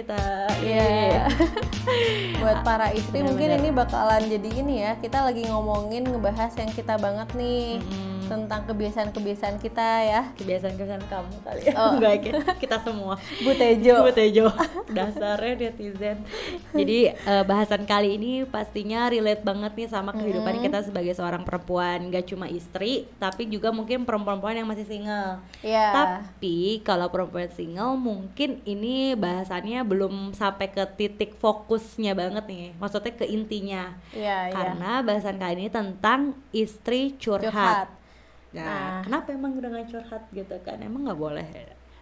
kita. Iya. Buat para istri Benar-benar. mungkin ini bakalan jadi ini ya. Kita lagi ngomongin ngebahas yang kita banget nih Mm-mm. Tentang kebiasaan-kebiasaan kita ya. Kebiasaan-kebiasaan kamu kali ya. Oh. Enggak, kita, kita semua. Bu Tejo. Bu Tejo. Dasarnya netizen. Jadi eh, bahasan kali ini pastinya relate banget nih sama kehidupan kita sebagai seorang perempuan. Gak cuma istri, tapi juga mungkin perempuan-perempuan yang masih single. Iya. Tapi kalau perempuan single mungkin ini bahasannya belum sampai ke titik fokusnya banget nih. Maksudnya ke intinya. Iya, iya. Karena bahasan kali ini tentang istri curhat. Curhat. Nah, Nah. kenapa emang dengan curhat gitu kan? Emang nggak boleh.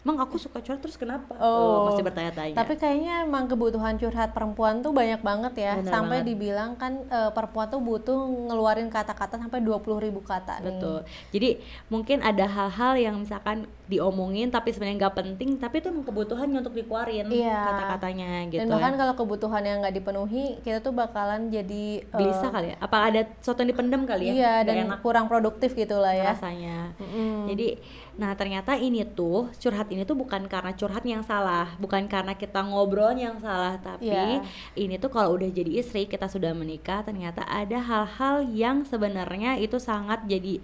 Emang aku suka curhat terus kenapa? Oh. masih bertanya-tanya. Tapi kayaknya emang kebutuhan curhat perempuan tuh banyak banget ya. Bener sampai banget. dibilang kan eh, perempuan tuh butuh ngeluarin kata-kata sampai 20.000 ribu kata nih. Betul. Jadi mungkin ada hal-hal yang misalkan diomongin tapi sebenarnya nggak penting, tapi itu emang kebutuhannya untuk dikeluarin Iya. kata-katanya gitu. Dan bahkan ya. kalau kebutuhan yang nggak dipenuhi, kita tuh bakalan jadi eh, gelisah kali ya? Apa ada sesuatu yang dipendam kali ya? Iya, dan enak kurang produktif gitu lah ya. rasanya. Mm-mm. Jadi, nah ternyata ini tuh curhat ini tuh bukan karena curhat yang salah, bukan karena kita ngobrol yang salah, tapi Iya. ini tuh kalau udah jadi istri kita sudah menikah, ternyata ada hal-hal yang sebenarnya itu sangat jadi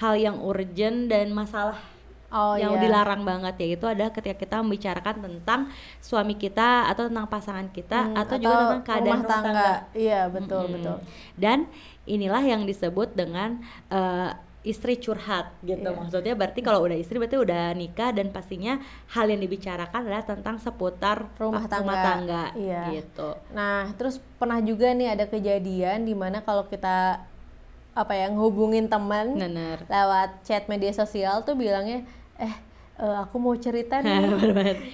hal yang urgent dan masalah Oh yang iya. dilarang banget ya itu adalah ketika kita membicarakan tentang suami kita atau tentang pasangan kita Hmm, atau, juga tentang keadaan rumah tangga. Iya, betul, Mm-mm. betul. Dan inilah yang disebut dengan eh, istri curhat gitu. Iya. Maksudnya berarti kalau udah istri berarti udah nikah dan pastinya hal yang dibicarakan adalah tentang seputar Rumah tangga. tangga Iya. gitu. Nah, terus pernah juga nih ada kejadian di mana kalau kita apa ya ngehubungin teman lewat chat media sosial tuh bilangnya, eh eh, aku mau cerita nih.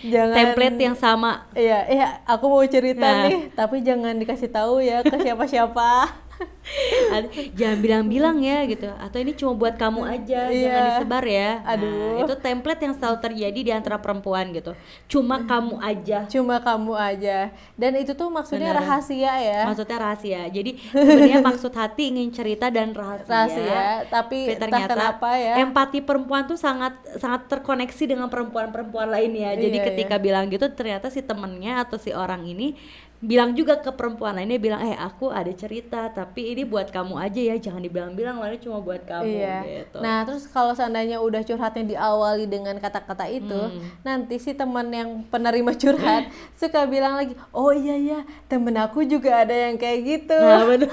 Jangan Template yang sama. Iya, iya, aku mau cerita Nah. nih, tapi jangan dikasih tahu ya ke siapa-siapa. Jangan bilang-bilang ya gitu atau ini cuma buat kamu aja jangan Iya. disebar ya Nah, Aduh. itu template yang selalu terjadi di antara perempuan gitu cuma kamu aja Cuma kamu aja. Dan itu tuh maksudnya Bener. rahasia ya. maksudnya rahasia jadi sebenarnya maksud hati ingin cerita dan rahasia, rahasia, tapi tapi ternyata kenapa ya. empati perempuan tuh sangat sangat terkoneksi dengan perempuan-perempuan lainnya jadi Iya, ketika bilang gitu ternyata si temennya atau si orang ini bilang juga ke perempuan lainnya bilang eh aku ada cerita tapi ini buat kamu aja ya jangan dibilang-bilang lalu cuma buat kamu Iya. gitu Nah, terus kalau seandainya udah curhatnya diawali dengan kata-kata itu, Hmm. nanti si teman yang penerima curhat suka bilang lagi, "Oh iya ya, temen aku juga ada yang kayak gitu." Nah, bener.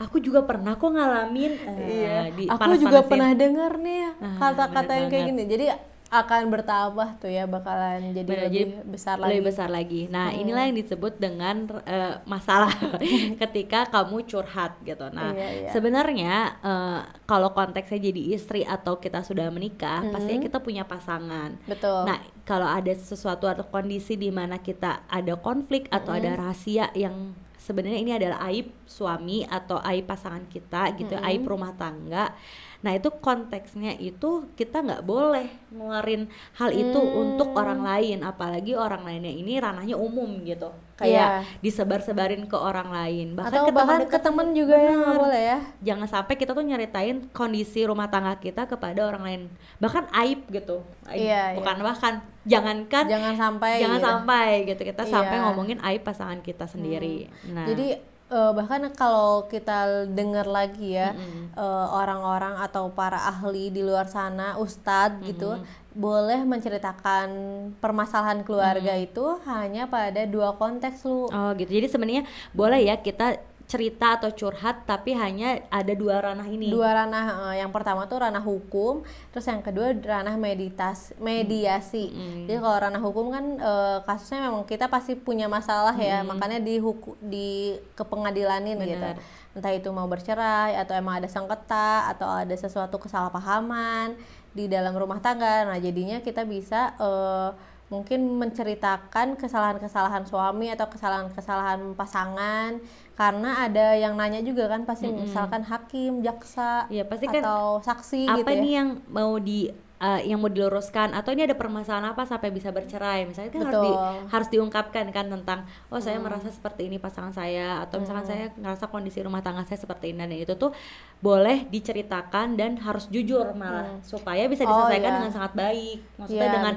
Aku juga pernah kok ngalamin. eh, iya. di- Aku juga pernah dengar nih Ah, kata-kata bener yang kayak banget. gini. Jadi akan bertambah tuh ya bakalan jadi lebih jadi besar lagi. lebih besar lagi. Nah, inilah yang disebut dengan eh, masalah ketika kamu curhat gitu. Nah, Iya, iya. sebenarnya eh, kalau konteksnya jadi istri atau kita sudah menikah, pastinya kita punya pasangan. Betul. Nah, kalau ada sesuatu atau kondisi di mana kita ada konflik atau ada rahasia yang sebenarnya ini adalah aib suami atau aib pasangan kita gitu, aib rumah tangga. Nah, itu konteksnya itu kita nggak boleh ngeluarin hal itu untuk orang lain, apalagi orang lainnya ini ranahnya umum gitu. Kayak disebar-sebarin ke orang lain, bahkan Atau ke teman bahkan ke dekat temen juga ya boleh ya. jangan sampai kita tuh nyeritain kondisi rumah tangga kita kepada orang lain bahkan aib gitu Aib. Iya, bukan bahkan jangankan Jangan sampai jangan gitu. sampai gitu kita sampai Iya. ngomongin aib pasangan kita sendiri nah Jadi eh, bahkan kalau kita dengar lagi ya eh, orang-orang atau para ahli di luar sana, ustadz gitu, boleh menceritakan permasalahan keluarga itu hanya pada dua konteks lu. oh gitu. Jadi sebenarnya boleh ya kita cerita atau curhat tapi hanya ada dua ranah ini Dua ranah, eh, yang pertama tuh ranah hukum, terus yang kedua ranah meditas, mediasi. Jadi kalau ranah hukum kan eh, kasusnya memang kita pasti punya masalah ya, makanya di huku, di kepengadilanin gitu. Benar. Entah itu mau bercerai atau emang ada sengketa atau ada sesuatu kesalahpahaman di dalam rumah tangga. Nah, jadinya kita bisa eh, mungkin menceritakan kesalahan-kesalahan suami atau kesalahan-kesalahan pasangan karena ada yang nanya juga kan pasti misalkan hakim, jaksa Iya, pasti kan atau saksi apa gitu ya. nih yang mau di uh, yang mau diluruskan atau ini ada permasalahan apa sampai bisa bercerai misalnya kan harus di, harus diungkapkan kan tentang oh saya hmm. merasa seperti ini pasangan saya atau misalkan hmm. saya ngerasa kondisi rumah tangga saya seperti ini dan itu tuh boleh diceritakan dan harus jujur malah hmm. supaya bisa oh, diselesaikan oh, iya. dengan sangat baik maksudnya yeah, dengan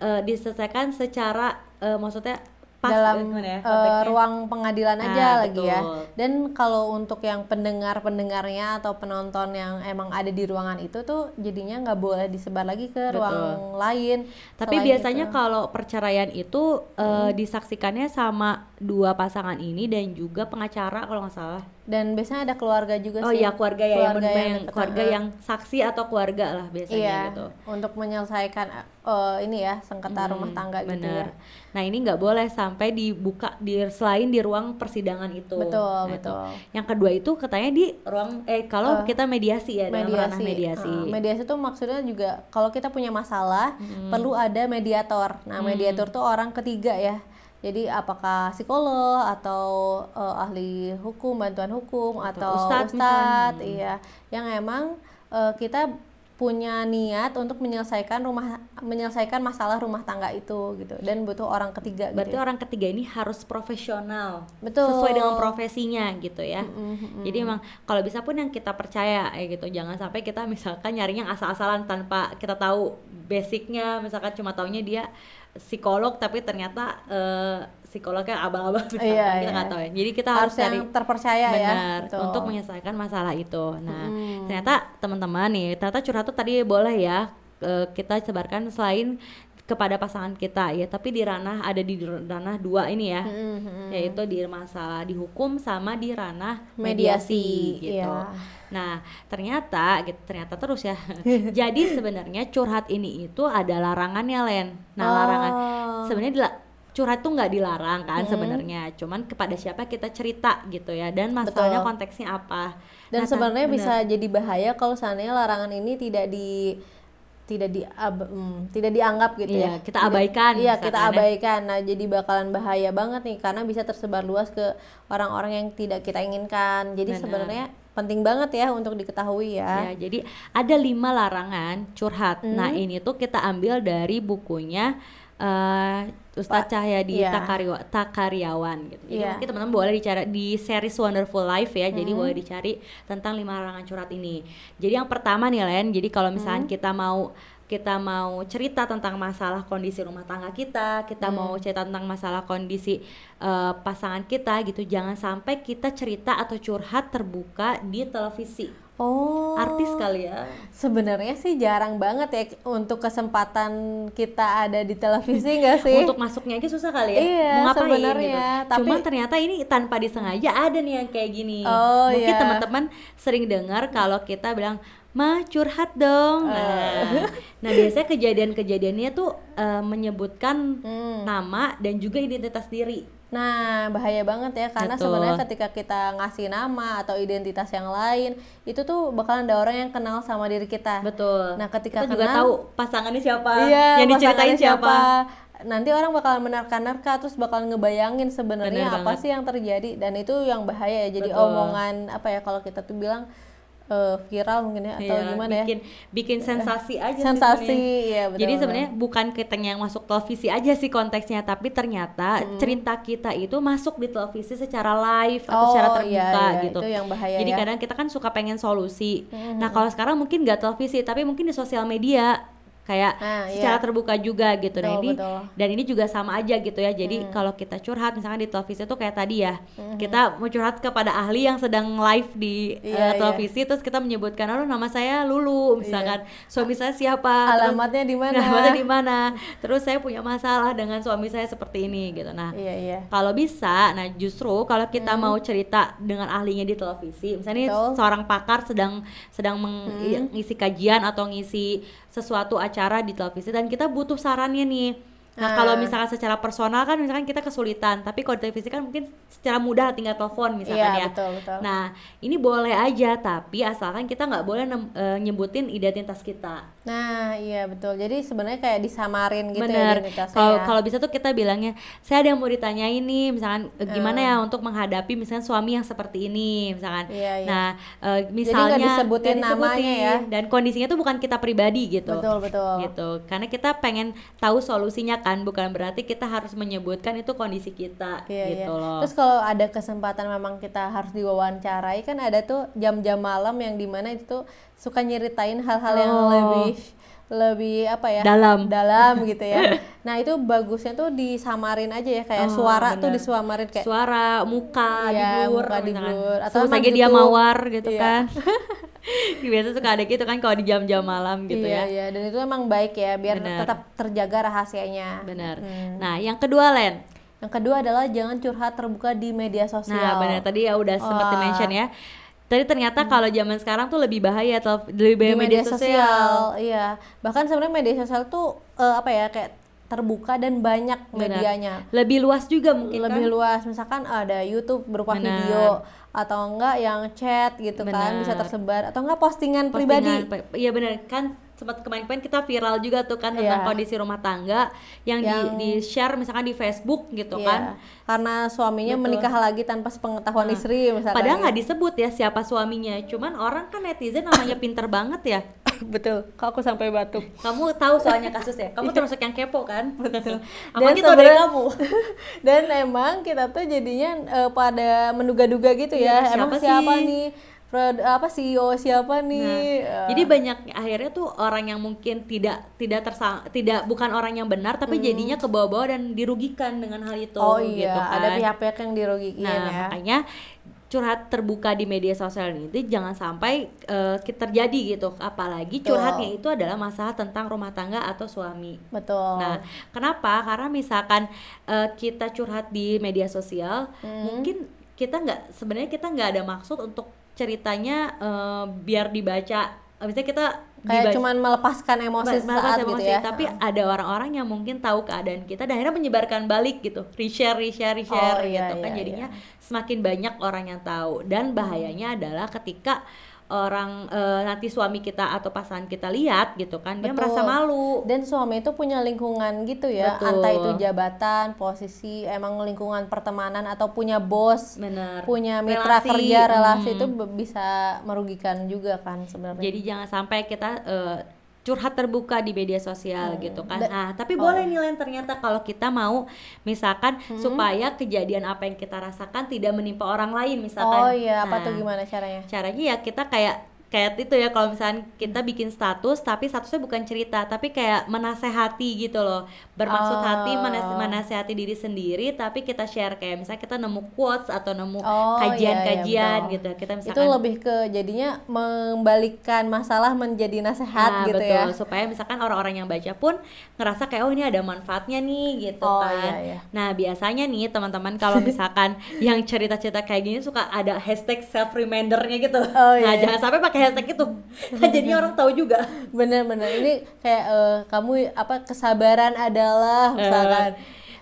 uh, diselesaikan secara uh, maksudnya pas dalam ya, uh, ruang pengadilan nah, aja lagi ya. Dan kalau untuk yang pendengar-pendengarnya atau penonton yang emang ada di ruangan itu tuh jadinya nggak boleh disebar lagi ke betul. ruang lain. Tapi biasanya itu. kalau perceraian itu uh, hmm. disaksikannya sama dua pasangan ini dan juga pengacara kalau nggak salah dan biasanya ada keluarga juga oh, sih. Oh iya keluarga ya keluarga yang, yang keluarga yang saksi atau keluarga lah biasanya iya, gitu. Untuk menyelesaikan uh, ini ya sengketa hmm, rumah tangga bener. gitu ya. Nah ini nggak boleh sampai dibuka di selain di ruang persidangan itu. Betul nah, betul. Itu. Yang kedua itu katanya di ruang eh kalau uh, kita mediasi ya mediasi. dalam ranah mediasi. Uh, mediasi itu maksudnya juga kalau kita punya masalah hmm. perlu ada mediator. Nah hmm. mediator tuh orang ketiga ya jadi apakah psikolog atau uh, ahli hukum, bantuan hukum atau, atau ustadz, ustadz iya, yang emang uh, kita punya niat untuk menyelesaikan rumah menyelesaikan masalah rumah tangga itu gitu. Dan butuh orang ketiga gitu. Berarti gitu. orang ketiga ini harus profesional. Betul. Sesuai dengan profesinya gitu ya. Mm -hmm. jadi emang kalau bisa pun yang kita percaya ya gitu. Jangan sampai kita misalkan nyarinya asal-asalan tanpa kita tahu basicnya misalkan cuma taunya dia psikolog tapi ternyata uh, psikolognya abang-abang iya, kita nggak iya. tahu ya jadi kita harus, harus cari terpercaya ya, benar ya untuk menyelesaikan masalah itu nah hmm. ternyata teman-teman nih ternyata curhat tuh tadi boleh ya uh, kita sebarkan selain kepada pasangan kita ya tapi di ranah ada di ranah dua ini ya hmm, hmm. yaitu di masalah dihukum sama di ranah mediasi, mediasi gitu iya. nah ternyata gitu ternyata terus ya jadi sebenarnya curhat ini itu ada larangannya Len nah oh. larangan sebenarnya curhat tuh nggak dilarang kan hmm. sebenarnya cuman kepada siapa kita cerita gitu ya dan masalahnya Betul. konteksnya apa dan nah, sebenarnya bisa jadi bahaya kalau seandainya larangan ini tidak di tidak di mm, tidak dianggap gitu iya, ya kita abaikan iya kita ya. abaikan nah jadi bakalan bahaya banget nih karena bisa tersebar luas ke orang-orang yang tidak kita inginkan jadi sebenarnya penting banget ya untuk diketahui ya. ya jadi ada lima larangan curhat hmm. nah ini tuh kita ambil dari bukunya uh, Ustadz Cahyadi yeah. Takaryawan, Takaryawan gitu. Jadi yeah. mungkin teman-teman boleh dicari di series Wonderful Life ya. Jadi hmm. boleh dicari tentang lima larangan curhat ini. Jadi yang pertama nih Len, jadi kalau misalnya hmm. kita mau kita mau cerita tentang masalah kondisi rumah tangga kita, kita hmm. mau cerita tentang masalah kondisi uh, pasangan kita gitu, jangan sampai kita cerita atau curhat terbuka di televisi. Oh, artis kali ya. Sebenarnya sih jarang banget ya untuk kesempatan kita ada di televisi nggak sih? untuk masuknya aja susah kali ya. Iya, mau ngapain sebenarnya. Gitu. Tapi Cuma ternyata ini tanpa disengaja ada nih yang kayak gini. Oh, Mungkin iya. teman-teman sering dengar kalau kita bilang Ma curhat dong. Uh. Nah, nah biasanya kejadian-kejadiannya tuh uh, menyebutkan hmm. nama dan juga identitas diri. Nah, bahaya banget ya karena sebenarnya ketika kita ngasih nama atau identitas yang lain, itu tuh bakalan ada orang yang kenal sama diri kita. Betul. Nah, ketika kita kenal, juga tahu pasangannya siapa, iya, yang diceritain siapa. siapa. Nanti orang bakalan menerka-nerka terus bakal ngebayangin sebenarnya apa sih yang terjadi dan itu yang bahaya ya. Jadi Betul. omongan apa ya kalau kita tuh bilang uh, viral mungkin ya atau iya, gimana bikin, ya bikin sensasi aja sensasi sih ya betul jadi sebenarnya bukan kita yang masuk televisi aja sih konteksnya tapi ternyata hmm. cerita kita itu masuk di televisi secara live atau oh, secara iya, terbuka iya, iya. gitu itu yang bahaya jadi ya. kadang kita kan suka pengen solusi hmm. nah kalau sekarang mungkin nggak televisi tapi mungkin di sosial media kayak nah, secara iya. terbuka juga gitu betul, nah ini betul. dan ini juga sama aja gitu ya jadi hmm. kalau kita curhat misalnya di televisi itu kayak tadi ya hmm. kita mau curhat kepada ahli yang sedang live di iya, uh, televisi iya. terus kita menyebutkan oh nama saya Lulu misalkan iya. suami saya siapa alamatnya di mana alamatnya di mana terus saya punya masalah dengan suami saya seperti ini gitu nah iya, iya. kalau bisa nah justru kalau kita hmm. mau cerita dengan ahlinya di televisi misalnya betul. seorang pakar sedang sedang mengisi hmm. kajian atau ngisi sesuatu acara di televisi dan kita butuh sarannya nih. Nah, uh. kalau misalkan secara personal kan misalkan kita kesulitan, tapi kalau televisi kan mungkin secara mudah tinggal telepon misalkan yeah, ya. Betul, betul. Nah, ini boleh aja tapi asalkan kita nggak boleh uh, nyebutin identitas kita. Nah, iya betul. Jadi sebenarnya kayak disamarin gitu ya Bener. identitasnya. Kalau ya. kalau bisa tuh kita bilangnya, saya ada yang mau ditanyain nih, misalkan eh, gimana Hmm. ya untuk menghadapi misalkan suami yang seperti ini, misalkan. Iya, iya. Nah, nggak misalnya disebutin nggak namanya ya. dan kondisinya tuh bukan kita pribadi gitu. Betul, betul. Gitu. Karena kita pengen tahu solusinya kan, bukan berarti kita harus menyebutkan itu kondisi kita Iya, iya. gitu loh. Terus kalau ada kesempatan memang kita harus diwawancarai kan ada tuh jam-jam malam yang di mana itu tuh suka nyeritain hal-hal yang Oh. lebih lebih apa ya Dalam. dalam gitu ya nah itu bagusnya tuh disamarin aja ya kayak Oh, suara tuh bener. disamarin kayak Suara, muka, Iya, di blur, muka di blur. Atau Sebut dia YouTube. mawar gitu Iya. kan. Biasa suka ada gitu kan kalau di jam-jam malam gitu iya ya. iya dan itu emang baik ya biar Bener. tetap terjaga rahasianya Benar. Hmm. Nah, yang kedua Len. yang kedua adalah jangan curhat terbuka di media sosial Nah, benar tadi ya udah sempat mention ya. Tadi ternyata kalau zaman sekarang tuh lebih bahaya lebih di bahaya media, sosial. iya bahkan sebenarnya media sosial tuh eh, apa ya kayak terbuka dan banyak Benar. medianya Lebih luas juga mungkin lebih kan. luas misalkan ada YouTube berupa Benar. video atau enggak yang chat gitu kan bisa Benar. tersebar atau enggak postingan, Postingan, pribadi Iya benar kan sempat kemarin-kemarin kita viral juga tuh kan tentang Iya. kondisi rumah tangga yang, Yang- di, share misalkan di Facebook gitu Iya. kan. karena suaminya Betul. menikah lagi tanpa sepengetahuan istri misalkan Padahal ya. nggak disebut ya siapa suaminya, cuman orang kan netizen namanya pinter banget ya. betul kok aku sampai batuk Kamu tahu soalnya kasusnya, kamu termasuk yang kepo kan? Betul. Dan Apalagi tahu dari kamu. dan emang kita tuh jadinya eh, pada menduga-duga gitu ya Iya, emang siapa siapa sih? nih apa CEO siapa nih Nah, Eh, jadi banyak akhirnya tuh orang yang mungkin tidak tidak tersang tidak bukan orang yang benar tapi jadinya kebawa-bawa dan dirugikan dengan hal itu Hmm. oh gitu iya kan. ada pihak-pihak yang dirugikan Nah, ya makanya curhat terbuka di media sosial ini tuh jangan sampai eh, terjadi gitu. Apalagi Betul. curhatnya itu adalah masalah tentang rumah tangga atau suami. betul Nah, kenapa? Karena misalkan eh, kita curhat di media sosial, Hmm. mungkin kita nggak sebenarnya kita nggak ada maksud untuk ceritanya eh, biar dibaca. Misalnya kita kayak dibaca- cuman melepaskan emosi Melepas saat emosi, gitu ya. tapi ada orang-orang yang mungkin tahu keadaan kita dan akhirnya menyebarkan balik gitu. Reshare reshare reshare Oh, iya, gitu kan. iya, jadinya semakin banyak orang yang tahu. Dan bahayanya adalah ketika orang eh, nanti suami kita atau pasangan kita lihat gitu kan dia Betul. merasa malu dan suami itu punya lingkungan gitu ya Betul. entah itu jabatan posisi emang lingkungan pertemanan atau punya bos bener punya mitra Relasi, kerja relasi hmm. itu bisa merugikan juga kan sebenarnya jadi jangan sampai kita eh, curhat terbuka di media sosial gitu kan. Da- Nah, tapi oh. boleh nih Len ternyata kalau kita mau misalkan Hmm. supaya kejadian apa yang kita rasakan tidak menimpa orang lain misalkan. oh iya apa Nah, tuh gimana caranya caranya ya kita kayak kayak itu ya kalau misalnya kita bikin status tapi statusnya bukan cerita tapi kayak menasehati gitu loh bermaksud Oh. hati menas- menasehati diri sendiri tapi kita share kayak misalnya kita nemu quotes atau nemu Oh, iya, kajian-kajian iya, betul. gitu kita misalkan itu lebih ke jadinya membalikkan masalah menjadi nasihat Nah, gitu betul. ya Supaya misalkan orang-orang yang baca pun ngerasa kayak oh ini ada manfaatnya nih gitu Oh, kan. iya, iya. Nah, biasanya nih teman-teman kalau misalkan yang cerita-cerita kayak gini suka ada hashtag self remindernya gitu. Oh, iya, nah, iya. jangan sampai pakai hashtag itu. Kan jadinya orang tahu juga. bener-bener ini kayak eh, kamu apa kesabaran adalah misalkan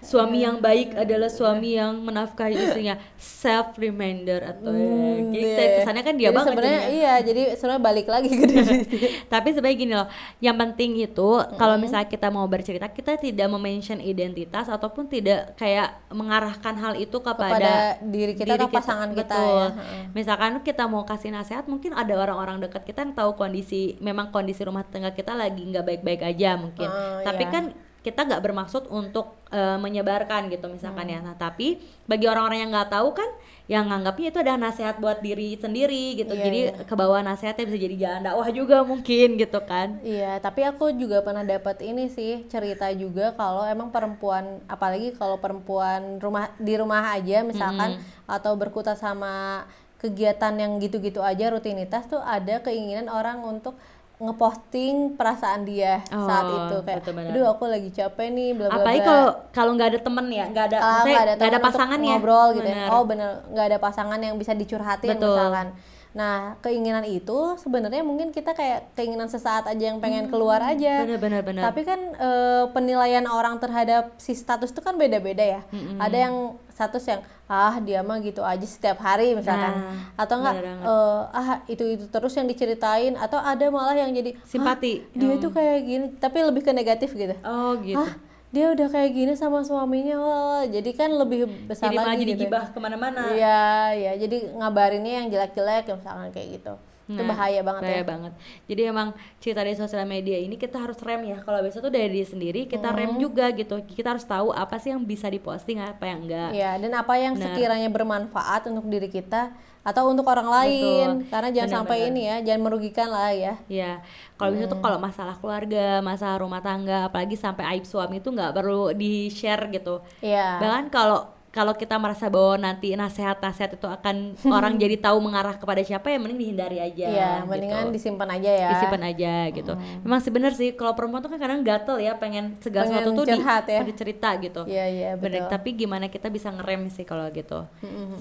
Suami yang baik adalah suami yang menafkahi istrinya. Self reminder atau Hmm, jadi iya. kesannya kan Jadi dia banget sebenarnya iya jadi sebenarnya balik lagi ke diri Tapi sebenarnya gini loh, yang penting itu kalau Mm-hmm. misalnya kita mau bercerita, kita tidak memention identitas ataupun tidak kayak mengarahkan hal itu kepada, Kepada diri kita atau pasangan kita Betul. ya. Misalkan kita mau kasih nasihat, mungkin ada orang-orang dekat kita yang tahu kondisi, memang kondisi rumah tangga kita lagi nggak baik-baik aja mungkin. Oh, Tapi iya. kan kita nggak bermaksud untuk eh, menyebarkan gitu misalkan Mm. ya. Nah tapi bagi orang-orang yang nggak tahu kan, yang nganggapnya itu adalah nasihat buat diri sendiri gitu. Iya, Jadi iya. ke bawah nasihatnya bisa jadi jalan dakwah juga mungkin gitu kan. Iya, tapi aku juga pernah dapat ini sih cerita juga kalau emang perempuan, apalagi kalau perempuan rumah di rumah aja misalkan atau berkutat sama kegiatan yang gitu-gitu aja rutinitas tuh ada keinginan orang untuk ngeposting perasaan dia saat Oh, itu kayak, betul aduh aku lagi capek nih, bla bla Apalagi bla." kalau kalau nggak ada temen ya, nggak ada, Ah, nggak ada, ada pasangan ya. ngobrol gitu ya. Bener. oh bener nggak ada pasangan yang bisa dicurhatin Betul. misalkan nah keinginan itu sebenarnya mungkin kita kayak keinginan sesaat aja yang pengen keluar aja Bener bener bener. tapi kan eh, penilaian orang terhadap si status itu kan beda-beda ya ada yang status yang ah dia mah gitu aja setiap hari misalkan Nah, atau enggak banget. eh, ah itu itu terus yang diceritain atau ada malah yang jadi "Ah, Simpati. dia tuh kayak gini tapi lebih ke negatif gitu Oh gitu. ah dia udah kayak gini sama suaminya wah jadi kan lebih besar jadi malah lagi jadi gitu gibah ke mana-mana. iya iya jadi ngabarinnya yang jelek-jelek misalkan kayak gitu itu Nah, bahaya banget bahaya ya banget. Jadi emang cerita dari sosial media ini kita harus rem ya. Kalau biasa tuh dari diri sendiri kita rem Hmm. juga gitu. Kita harus tahu apa sih yang bisa diposting, apa yang enggak. Iya, dan apa yang Benar. sekiranya bermanfaat untuk diri kita atau untuk orang lain. Karena jangan sampai Benar-benar. ini ya, jangan merugikan lah ya. Ya, kalau bisa tuh Hmm. kalau masalah keluarga, masalah rumah tangga, apalagi sampai aib suami itu nggak perlu di share gitu. Iya. Bahkan kalau kalau kita merasa bahwa nanti nasihat-nasihat itu akan orang jadi tahu mengarah kepada siapa ya mending dihindari aja. Iya, gitu. mendingan disimpan aja ya. disimpan aja gitu. Memang sih bener sih kalau perempuan tuh kan kadang gatel ya pengen segala Pengen sesuatu tuh di, curhat ya. pada cerita gitu. Iya, iya, Bener, betul. tapi gimana kita bisa ngerem sih kalau gitu.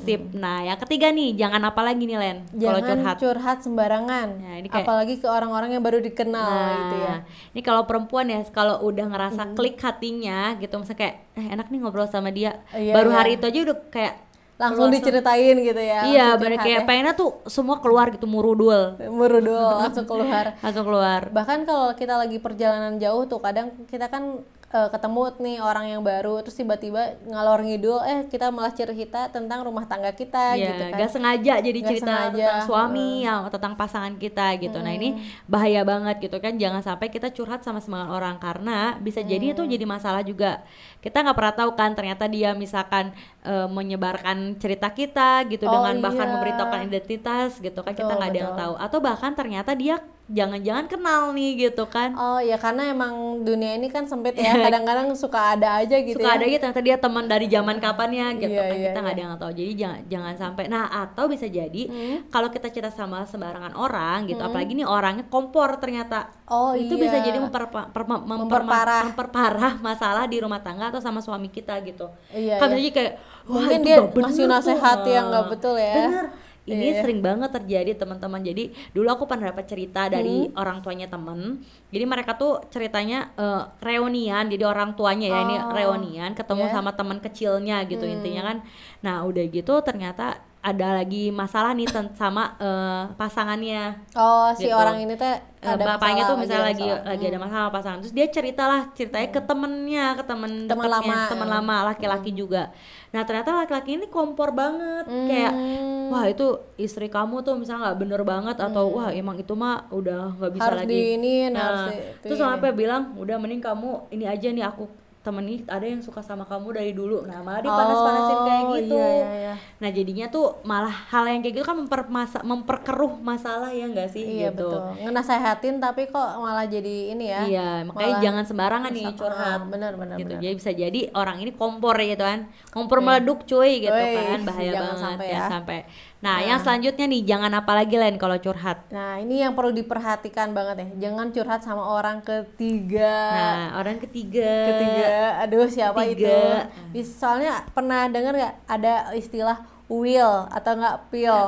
Sip. Nah, yang ketiga nih, jangan apa lagi nih Len kalau Jangan curhat. curhat. sembarangan. Nah, ini kayak- Apalagi ke orang-orang yang baru dikenal Nah, gitu ya. ini kalau perempuan ya, kalau udah ngerasa klik hatinya gitu, misalnya kayak eh, enak nih ngobrol sama dia, Iya, baru iya. Hari itu aja udah kayak Langsung diceritain gitu ya. iya, bener kayak ya. pengennya tuh semua keluar gitu murudul, Merudul, langsung keluar. langsung keluar. Bahkan kalau kita lagi perjalanan jauh tuh kadang kita kan eh, ketemu nih orang yang baru terus tiba-tiba ngalor ngidul eh kita malah cerita tentang rumah tangga kita Iya, gitu kan. gak sengaja jadi Nggak cerita sengaja, tentang suami ya, tentang pasangan kita gitu. Nah ini bahaya banget gitu kan. Jangan sampai kita curhat sama semua orang karena bisa jadi itu jadi masalah juga. Kita nggak pernah tahu kan ternyata dia misalkan eh, menyebarkan cerita kita gitu Oh, dengan bahkan iya. memberitahukan identitas gitu kan kita Betul, nggak ada yang tahu. Atau bahkan ternyata dia jangan-jangan kenal nih gitu kan. Oh ya karena emang dunia ini kan sempit ya kadang-kadang suka ada aja gitu suka ya. ada gitu ternyata dia teman dari zaman kapannya gitu Iya, kan iya, kita nggak iya. ada yang tahu jadi jangan jangan sampai nah atau bisa jadi Hmm. kalau kita cerita sama sembarangan orang gitu apalagi nih orangnya kompor ternyata Oh itu iya. bisa jadi memperpa- per- mem- Memperparah. memperparah masalah di rumah tangga atau sama suami kita gitu Iya, kan iya. jadi kayak wah Mungkin itu dia tuh." nasihat yang nggak betul ya. bener ini Iya. sering banget terjadi teman-teman jadi dulu aku pernah dapat cerita dari Hmm. orang tuanya temen jadi mereka tuh ceritanya eh, reunian jadi orang tuanya ya ini Oh, reunian ketemu iya. sama teman kecilnya gitu Hmm. intinya kan nah udah gitu ternyata ada lagi masalah nih sama eh, pasangannya. Oh si Gitu. orang ini teh Eh, ada bapaknya masalah, tuh misalnya lagi masalah. Hmm. lagi ada masalah sama pasangan. Terus dia ceritalah ceritanya ke temennya ke temen Temen lama, temen ya. lama laki-laki juga. Nah ternyata laki-laki ini kompor banget. Kayak Hmm. wah itu istri kamu tuh misalnya nggak bener banget atau wah emang itu mah udah nggak bisa Harus lagi. diiniin, nah harus di- terus sampai bilang udah mending kamu ini aja nih aku temen nih ada yang suka sama kamu dari dulu nah malah dipanas-panasin kayak Oh, gitu iya, iya, iya. nah jadinya tuh malah hal yang kayak gitu kan mempermasa memperkeruh masalah ya enggak sih Iya gitu betul. Ngenasehatin tapi kok malah jadi ini ya. Iya, makanya malah jangan sembarangan nih curhat. ah, benar, benar, gitu. benar. Jadi bisa jadi orang ini kompor gitu kan. Kompor meleduk cuy gitu Wih, kan. Bahaya banget sampai ya ya. sampai. Nah, yang selanjutnya nih jangan apa lagi lain kalau curhat. Nah, ini yang perlu diperhatikan banget ya. Jangan curhat sama orang ketiga. Nah, orang ketiga. ketiga, aduh siapa Ketiga. itu? Bis- Soalnya pernah dengar nggak ada istilah will atau nggak pil?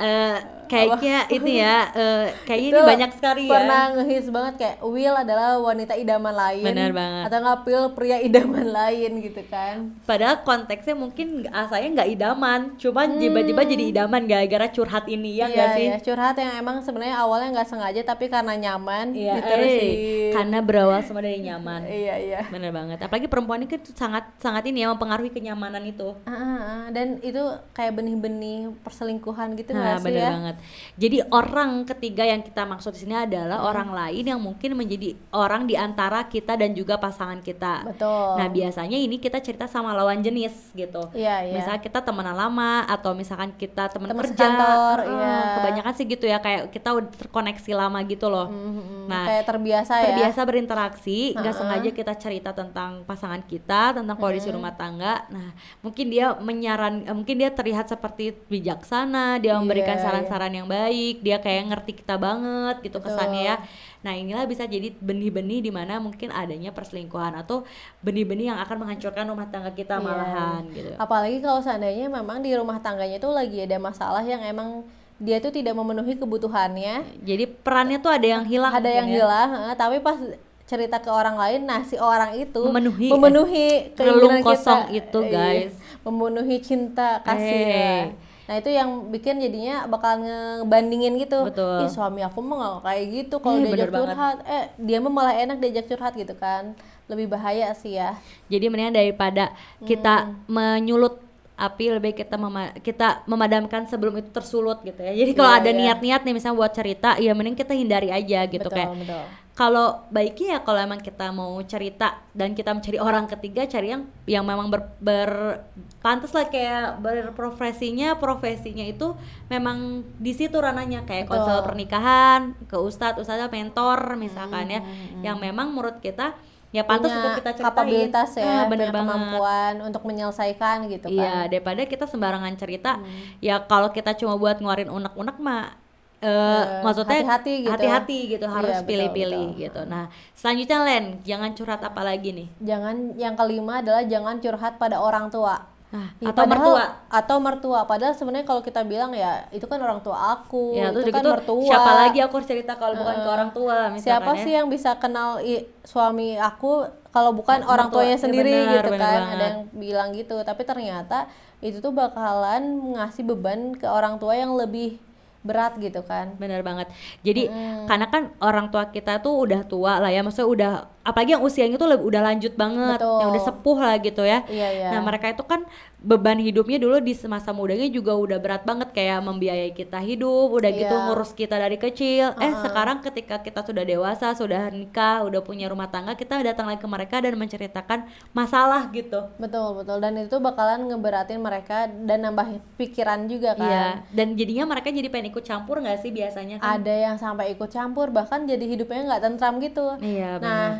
Eh, kayaknya ini ya, eh, kayaknya ini banyak sekali ya. Pernah ngehits banget kayak will adalah wanita idaman lain. Benar banget. Atau nggak pil pria idaman lain gitu kan? Padahal konteksnya mungkin asalnya nggak idaman, cuman tiba-tiba jadi idaman gara-gara curhat ini ya Hmm. iya, nggak sih? iya, curhat yang emang sebenarnya awalnya nggak sengaja tapi karena nyaman Iya, diterusin. eh, karena berawal semua dari nyaman. Iya, iya. Bener banget. Apalagi perempuan ini sangat sangat ini ya mempengaruhi kenyamanan itu. Ah, ah, ah. dan itu kayak benih-benih perselingkuhan gitu nggak Nah, sih bener ya? banget. Jadi orang ketiga yang kita maksud di sini adalah Hmm. orang lain yang mungkin menjadi orang di antara kita dan juga pasangan kita. Betul. Nah, biasanya ini kita cerita sama lawan jenis gitu. Iya, iya. Misalnya kita temenan lama atau misalkan kita teman Teman kerja. sekantor, Heeh, iya. Kebanyakan sih gitu ya kayak kita udah terkoneksi lama gitu loh. Mhm, Nah, kayak terbiasa, ya. terbiasa berinteraksi, nggak sengaja kita cerita tentang pasangan kita, tentang kondisi rumah tangga. Nah, mungkin dia menyaran, eh, mungkin dia terlihat seperti bijaksana, dia memberikan Iya, yang baik, dia kayak ngerti kita banget gitu kesannya ya. Nah, inilah bisa jadi benih-benih di mana mungkin adanya perselingkuhan atau benih-benih yang akan menghancurkan rumah tangga kita Iya. malahan gitu. Apalagi kalau seandainya memang di rumah tangganya tuh lagi ada masalah yang emang dia tuh tidak memenuhi kebutuhannya, Jadi perannya tuh ada yang hilang ada yang ya. hilang, eh, tapi pas cerita ke orang lain nah si orang itu Memenuhi, eh, memenuhi relung keinginan kosong kita itu, Iya, guys. memenuhi cinta kasih Hey. lah. Nah itu yang bikin jadinya bakal ngebandingin gitu Betul. ih suami aku mah nggak kayak gitu kalau Eh, diajak bener banget. curhat eh dia mah malah enak diajak curhat gitu kan lebih bahaya sih ya Jadi mendingan daripada kita Hmm. menyulut api lebih kita mema- kita memadamkan sebelum itu tersulut gitu ya. Jadi kalau Iya, ada iya. niat-niat nih misalnya buat cerita, ya mending kita hindari aja gitu betul kayak. betul Kalau baiknya ya kalau emang kita mau cerita dan kita mencari orang ketiga cari yang yang memang ber, ber- pantas lah kayak berprofesinya profesinya itu memang di situ ranahnya kayak konselor pernikahan, ke ustadz, ustadznya mentor misalkan ya, Hmm, yang memang menurut kita ya pantas untuk kita ceritain. kapabilitas ya Ah, bener punya banget. kemampuan untuk menyelesaikan gitu kan Iya, daripada kita sembarangan cerita, Hmm. ya kalau kita cuma buat ngeluarin unek-unek mah eh, Eh, maksudnya hati-hati gitu. hati-hati gitu, Iya, harus pilih-pilih betul. gitu. Nah, selanjutnya Len, jangan curhat apa lagi nih? jangan yang kelima adalah jangan curhat pada orang tua Nah, Ih, atau padahal- mertua. atau mertua padahal sebenarnya kalau kita bilang ya itu kan orang tua aku Ya, itu kan gitu mertua siapa lagi aku harus cerita kalau bukan ke Eh, orang tua siapa ya. sih yang bisa kenal i- suami aku kalau bukan Mertua. orang tuanya Ya, sendiri benar, gitu benar kan banget. ada yang bilang gitu tapi ternyata itu tuh bakalan ngasih beban ke orang tua yang lebih berat gitu kan Bener banget. Jadi karena kan orang tua kita tuh udah tua lah ya, maksudnya udah apalagi yang usianya tuh lebih- udah lanjut banget, Betul. yang udah sepuh lah gitu ya. iya iya Nah mereka itu kan beban hidupnya dulu di semasa mudanya juga udah berat banget kayak membiayai kita hidup, udah gitu Iya. ngurus kita dari kecil. Eh Uh-uh. sekarang ketika kita sudah dewasa, sudah nikah, udah punya rumah tangga, kita datang lagi ke mereka dan menceritakan masalah gitu. betul betul dan itu bakalan ngeberatin mereka dan nambah pikiran juga kan Iya. Dan jadinya mereka jadi pengen ikut campur nggak sih biasanya kan? ada yang sampai ikut campur bahkan jadi hidupnya nggak tentram gitu Iya benar. nah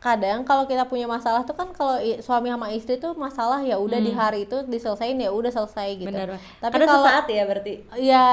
kadang kalau kita punya masalah tuh kan kalau suami sama istri tuh masalah ya udah di hari itu diselesain ya udah selesai gitu Hmm. Benar. tapi Karena kalau sesaat ya berarti. ya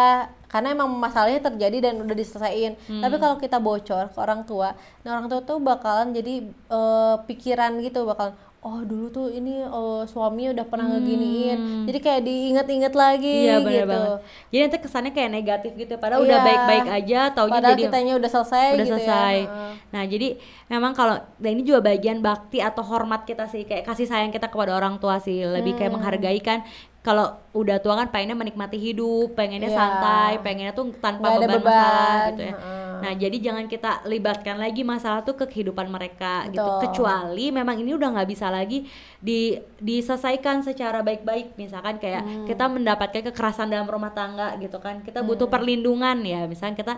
karena emang masalahnya terjadi dan udah diselesaikan Hmm. tapi kalau kita bocor ke orang tua nah orang tua tuh bakalan jadi eh, pikiran gitu bakalan oh dulu tuh ini eh, suami udah pernah ngeginiin jadi kayak diinget-inget lagi Hmm. Iya benar gitu banget. Jadi nanti kesannya kayak negatif gitu. ya, Padahal udah Iya. baik-baik aja, taunya padahal jadi kitanya udah selesai udah gitu selesai. ya. Nah jadi memang kalau dan ini juga bagian bakti atau hormat kita sih kayak kasih sayang kita kepada orang tua sih lebih kayak Hmm. menghargai kan. Kalau udah tua kan pengennya menikmati hidup, pengennya Iya. santai, pengennya tuh tanpa ada beban, masalah beban, gitu ya. heeh. Nah jadi jangan kita libatkan lagi masalah tuh ke kehidupan mereka gitu. Betul. Kecuali memang ini udah nggak bisa lagi di diselesaikan secara baik-baik. Misalkan kayak Hmm. kita mendapatkan kekerasan dalam rumah tangga gitu kan. Kita butuh perlindungan ya. Misalkan kita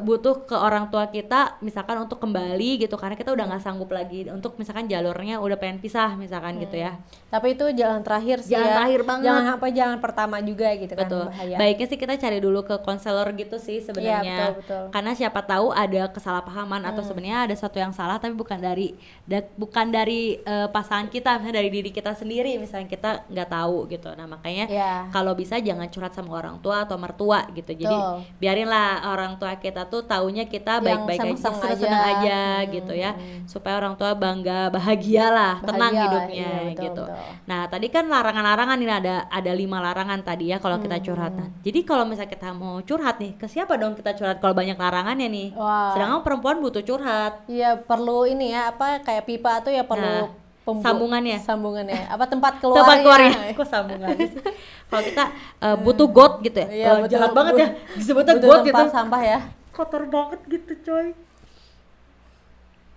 butuh ke orang tua kita misalkan untuk kembali gitu karena kita udah nggak sanggup lagi untuk misalkan jalurnya udah pengen pisah misalkan gitu ya tapi itu jalan terakhir sih Jalan ya. terakhir banget. jangan apa jangan pertama juga gitu betul kan bahaya baiknya sih kita cari dulu ke konselor gitu sih sebenarnya betul, betul. Hmm. karena siapa tahu ada kesalahpahaman atau sebenarnya ada sesuatu yang salah tapi bukan dari da- bukan dari eh, pasangan kita misalnya dari diri kita sendiri misalnya kita nggak tahu gitu nah makanya Iya. kalau bisa jangan curhat sama orang tua atau mertua gitu jadi Betul. biarinlah orang tua kita tuh taunya kita baik-baik aja seneng-seneng aja. aja gitu ya supaya orang tua bangga bahagia lah tenang Bahagia lah, hidupnya iya, betul, gitu betul. Nah, tadi kan larangan-larangan ini ada ada lima larangan tadi ya kalau Hmm. kita curhat. Nah, jadi kalau misalnya kita mau curhat nih, ke siapa dong kita curhat kalau banyak larangannya nih? Wah. Sedangkan perempuan butuh curhat. Iya perlu ini ya apa kayak pipa tuh ya perlu Nah, pembu- sambungannya. sambungannya apa tempat keluarnya Tempat keluarnya. Kok sambungan kalau kita uh, butuh got gitu ya. Iya, Eh, betul. jahat banget ya disebutnya Butuh got gitu. tempat sampah ya Kotor banget gitu, coy.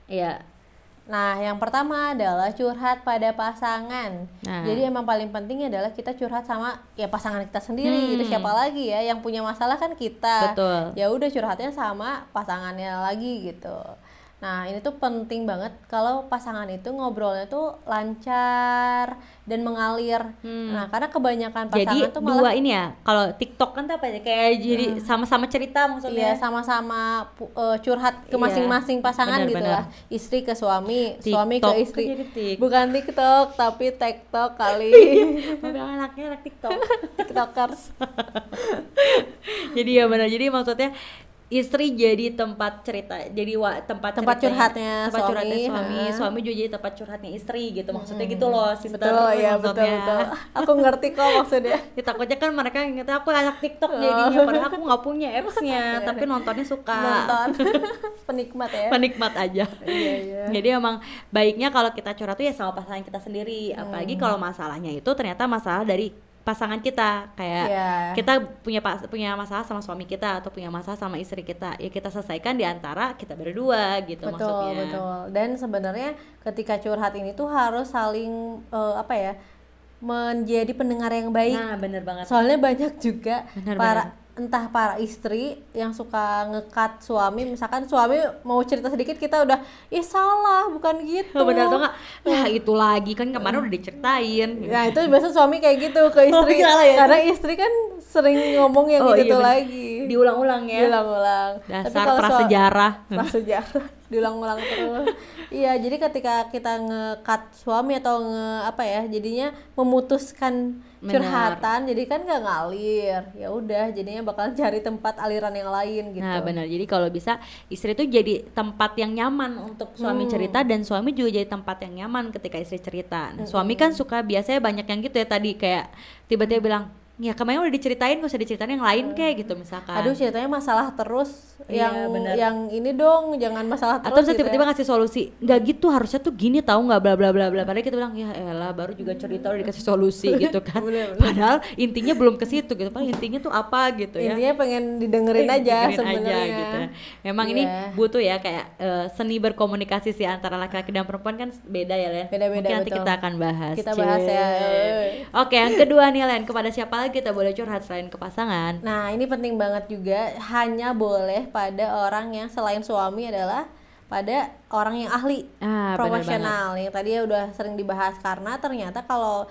Iya. Nah, yang pertama adalah curhat pada pasangan. Nah. Jadi emang paling penting adalah kita curhat sama ya pasangan kita sendiri gitu. Hmm. Siapa lagi ya yang punya masalah kan kita. Betul. Ya udah curhatnya sama pasangannya lagi gitu. Nah, ini tuh penting banget kalau pasangan itu ngobrolnya tuh lancar dan mengalir. Nah, karena kebanyakan pasangan Hmm. Jadi tuh dua malah ini ya. Kalau TikTok kan tuh apa ya? Kayak jadi sama-sama cerita maksudnya. Iya sama-sama eh, curhat ke Iya, masing-masing pasangan gitu benar-benar. lah istri ke suami suami ke TikTok, istri TikTok? bukan TikTok tapi TikTok kali Memang anaknya anak TikTok. TikTokers jadi ya benar jadi maksudnya istri jadi tempat cerita jadi wa, tempat Tempat ceritanya- curhatnya tempat suami, curhatnya suami. ha. suami juga jadi tempat curhatnya istri gitu. Maksudnya gitu loh sister betul ya betul betul. Aku ngerti kok maksudnya. Ya, takutnya kan mereka ingetnya aku anak TikTok jadinya padahal aku nggak punya appsnya tapi nontonnya suka. Nonton. Penikmat ya. Penikmat aja. Iya iya. Jadi emang baiknya kalau kita curhat tuh ya sama pasangan kita sendiri. Hmm. apalagi kalau masalahnya itu ternyata masalah dari pasangan kita. Kayak Iya. kita punya pas punya masalah sama suami kita atau punya masalah sama istri kita ya kita selesaikan di antara kita berdua gitu betul maksudnya. betul. Dan sebenarnya ketika curhat ini tuh harus saling eh, apa ya menjadi pendengar yang baik. Nah bener banget. Soalnya banyak juga Benar, para entah para istri yang suka ngekat suami misalkan suami mau cerita sedikit kita udah ih salah bukan gitu. Oh, bener tuh nggak? Ya itu lagi kan kemarin udah diceritain. Nah itu biasa suami kayak gitu ke istri salah ya? karena istri kan sering ngomong yang Oh, gitu iya, lagi. Diulang-ulang ya. Diulang-ulang. Dasar prasejarah. prasejarah diulang-ulang terus. Iya jadi ketika kita ngekat suami atau nge apa ya jadinya memutuskan Benar. curhatan jadi kan nggak ngalir ya udah jadinya bakal cari tempat aliran yang lain gitu Nah benar, jadi kalau bisa istri itu jadi tempat yang nyaman untuk suami Hmm. cerita dan suami juga jadi tempat yang nyaman ketika istri cerita. Nah, Suami kan suka biasanya banyak yang gitu ya tadi kayak tiba-tiba bilang, ya kemarin udah diceritain gak usah diceritain yang lain kayak gitu misalkan. aduh ceritanya masalah terus Iya, yang benar. yang ini dong jangan masalah terus atau bisa gitu tiba-tiba ya. ngasih solusi nggak gitu harusnya tuh gini tahu nggak bla bla bla bla padahal kita bilang ya elah baru juga cerita udah dikasih solusi gitu kan Bener, bener. padahal intinya belum ke situ gitu paling intinya tuh apa gitu ya intinya pengen didengerin aja sebenarnya gitu. Memang ini Iya. butuh ya kayak eh, seni berkomunikasi sih antara laki-laki dan perempuan kan beda ya Len. Beda-beda, Mungkin nanti betul. kita akan bahas. Kita bahas ya. Oke, yang kedua nih Len, kepada siapa lagi kita boleh curhat selain ke pasangan? Nah, ini penting banget juga. Hanya boleh pada orang yang selain suami adalah pada orang yang ahli Ah, benar profesional. Yang tadi ya udah sering dibahas karena ternyata kalau